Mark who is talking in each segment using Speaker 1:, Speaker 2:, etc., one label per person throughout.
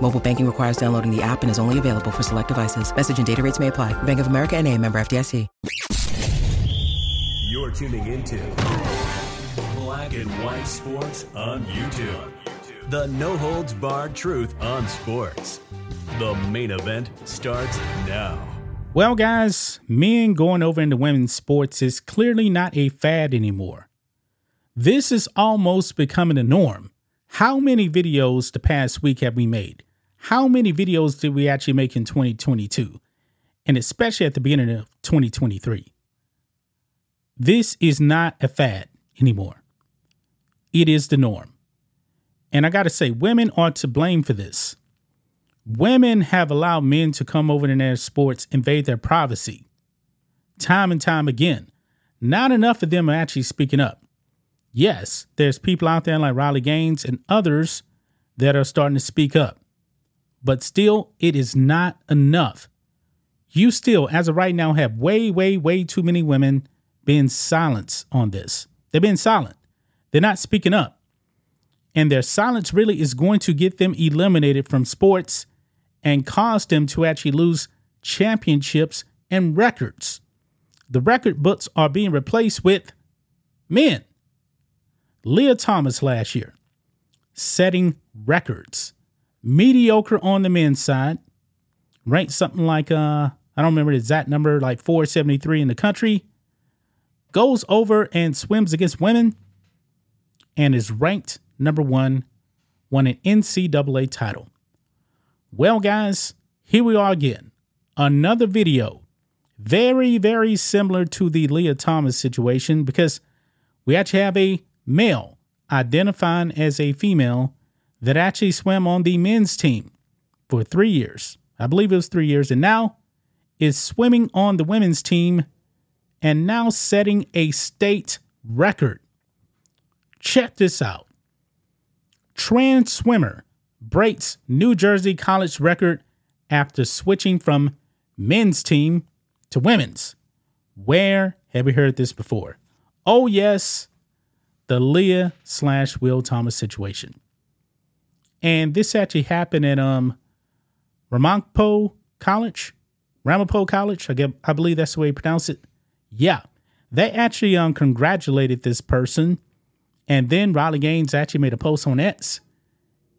Speaker 1: Mobile banking requires downloading the app and is only available for select devices. Message and data rates may apply. Bank of America and a member FDIC.
Speaker 2: You're tuning into Black and White Sports on YouTube. The no holds barred truth on sports. The main event starts now.
Speaker 3: Well, guys, men going over into women's sports is clearly not a fad anymore. This is almost becoming a norm. How many videos the past week have we made? How many videos did we actually make in 2022? And especially at the beginning of 2023. This is not a fad anymore. It is the norm. And I got to say, women are to blame for this. Women have allowed men to come over in their sports, invade their privacy. Time and time again. Not enough of them are actually speaking up. Yes, there's people out there like Riley Gaines and others that are starting to speak up. But still, it is not enough. You still, as of right now, have way, way, way too many women being silenced on this. They're being silent. They're not speaking up. And their silence really is going to get them eliminated from sports and cause them to actually lose championships and records. The record books are being replaced with men. Lia Thomas last year, setting records. Mediocre on the men's side, ranked something like uh I don't remember the exact number, like 473 in the country. Goes over and swims against women and is ranked number one, won an NCAA title. Well, guys, here we are again. Another video. Very, very similar to the Lia Thomas situation because we actually have a male identifying as a female that actually swam on the men's team for three years. I believe it was three years. And now is swimming on the women's team and now setting a state record. Check this out. Trans swimmer breaks New Jersey college record after switching from men's team to women's. Where have we heard this before? Oh, yes, the Lia slash Will Thomas situation. And this actually happened at um Ramapo College. Ramapo College, I get I believe that's the way you pronounce it. Yeah. They actually um congratulated this person. And then Riley Gaines actually made a post on X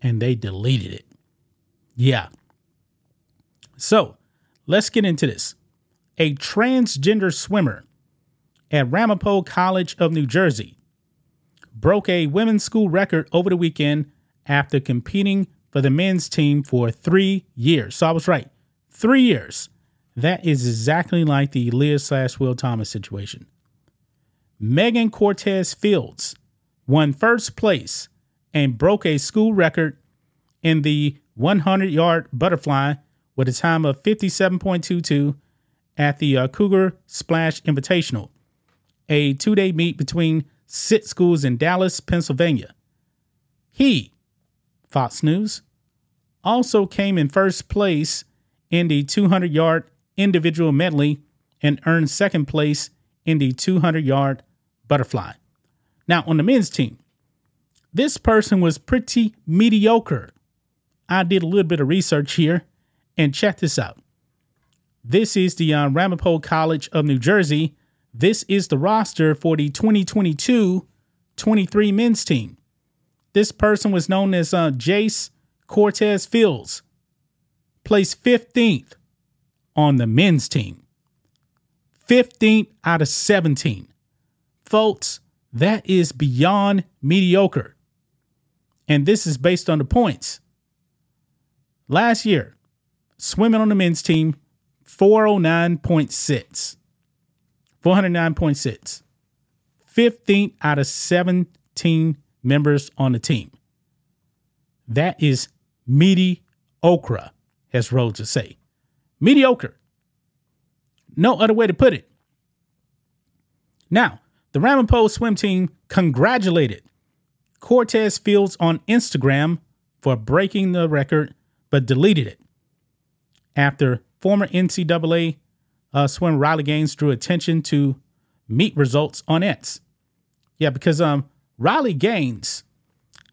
Speaker 3: and they deleted it. Yeah. So let's get into this. A transgender swimmer at Ramapo College of New Jersey broke a women's school record over the weekend after competing for the men's team for three years. So I was right. Three years. That is exactly like the Lia slash Will Thomas situation. Megan Cortez Fields won first place and broke a school record in the 100 yard butterfly with a time of 57.22 at the uh, Cougar Splash Invitational, a two day meet between six schools in Dallas, Pennsylvania. He, Fox News, also came in first place in the 200 yard individual medley and earned second place in the 200 yard butterfly. Now, on the men's team, this person was pretty mediocre. I did a little bit of research here and check this out. This is the uh, Ramapo College of New Jersey. This is the roster for the 2022 23 men's team. This person was known as uh, Jace Cortez Fields, placed 15th on the men's team. 15th out of 17. Folks, that is beyond mediocre. And this is based on the points. Last year, swimming on the men's team, 409.6. 409.6. 15th out of 17 members on the team. That is mediocre, as Rhodes would say. Mediocre. No other way to put it. Now, the Ramapo swim team congratulated Cortez Fields on Instagram for breaking the record, but deleted it after former NCAA uh, swimmer Riley Gaines drew attention to meet results on X. Yeah, because um Riley Gaines,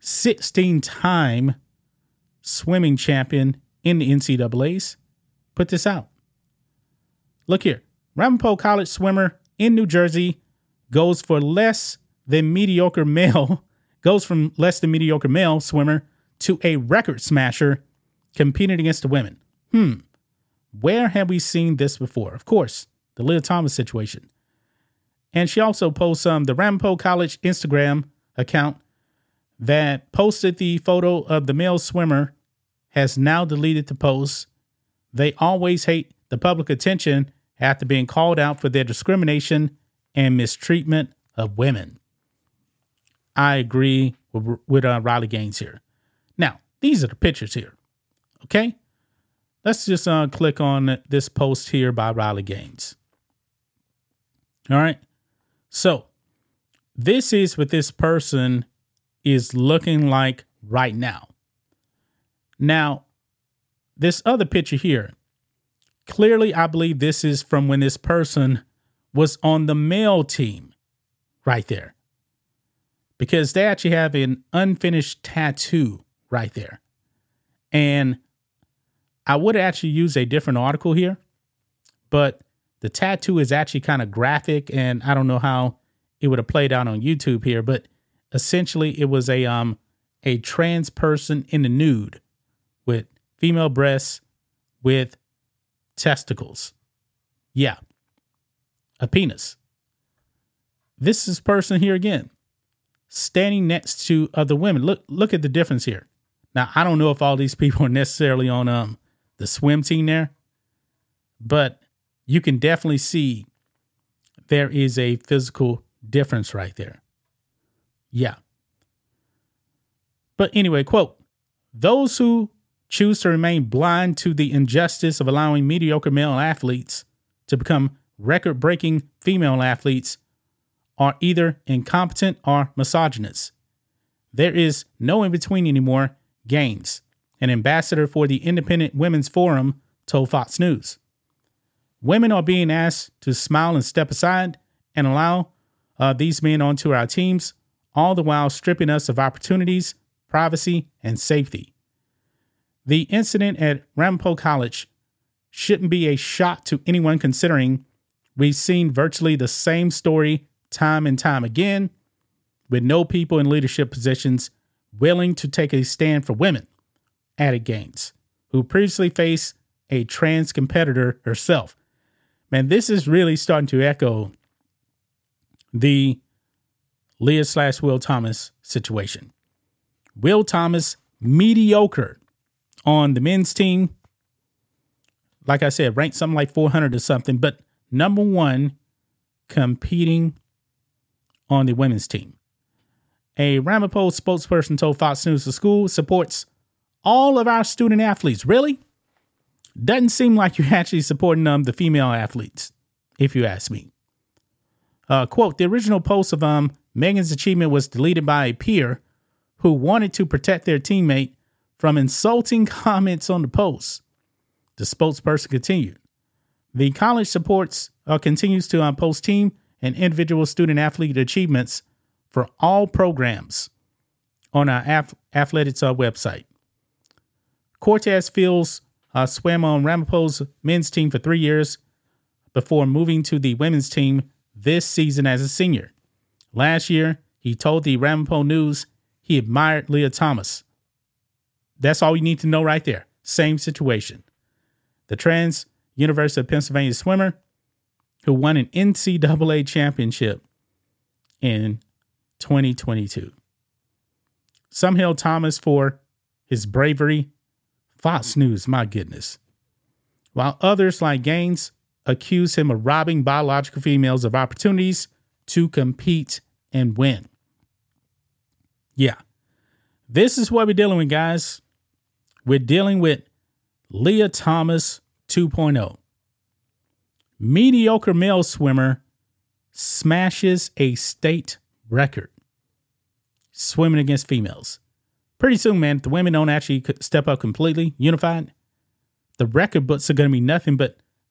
Speaker 3: 16 time swimming champion in the NCAAs, put this out. Look here. Ramapo College swimmer in New Jersey goes for less than mediocre male, goes from less than mediocre male swimmer to a record smasher competing against the women. Hmm. Where have we seen this before? Of course, the Lia Thomas situation. And she also posts um, the Ramapo College Instagram account that posted the photo of the male swimmer has now deleted the post. They always hate the public attention after being called out for their discrimination and mistreatment of women. I agree with, with uh, Riley Gaines here. Now, these are the pictures here. Okay? Let's just uh, click on this post here by Riley Gaines. All right. So, this is what this person is looking like right now. Now, this other picture here, clearly, I believe this is from when this person was on the male team right there. Because they actually have an unfinished tattoo right there. And I would actually use a different article here, but the tattoo is actually kind of graphic and I don't know how it would have played out on YouTube here, but essentially it was a um a trans person in the nude with female breasts with testicles. Yeah a penis. This is person here again, standing next to other women. Look, look at the difference here. Now, I don't know if all these people are necessarily on um the swim team there, but you can definitely see there is a physical difference right there. Yeah. But anyway, quote, those who choose to remain blind to the injustice of allowing mediocre male athletes to become record breaking female athletes are either incompetent or misogynist. There is no in between anymore. Gaines, an ambassador for the Independent Women's Forum, told Fox News. Women are being asked to smile and step aside and allow uh, these men onto our teams, all the while stripping us of opportunities, privacy, and safety. The incident at Ramapo College shouldn't be a shock to anyone considering We've seen virtually the same story time and time again, with no people in leadership positions willing to take a stand for women, added Gaines, who previously faced a trans competitor herself. Man, this is really starting to echo the Lia slash Will Thomas situation. Will Thomas, mediocre on the men's team. Like I said, ranked something like 400 or something, but number one competing on the women's team. A Ramapo spokesperson told Fox News the school supports all of our student athletes. Really? Doesn't seem like you're actually supporting um, the female athletes, if you ask me. Uh, quote, the original post of um, Megan's achievement was deleted by a peer who wanted to protect their teammate from insulting comments on the post. The spokesperson continued. The college supports uh, continues to uh, post team and individual student athlete achievements for all programs on our ath- athletics uh, website. Cortez Fields uh, swam on Ramapo's men's team for three years before moving to the women's team this season as a senior. Last year, he told the Ramapo News he admired Lia Thomas. That's all you need to know right there. Same situation. The trans University of Pennsylvania swimmer who won an NCAA championship in 2022. Some hail Thomas for his bravery. Fox News, my goodness. While others, like Gaines, accuse him of robbing biological females of opportunities to compete and win. Yeah, this is what we're dealing with, guys. We're dealing with Lia Thomas 2.0. Mediocre male swimmer smashes a state record swimming against females. Pretty soon, man, the women don't actually step up completely unified. The record books are going to be nothing but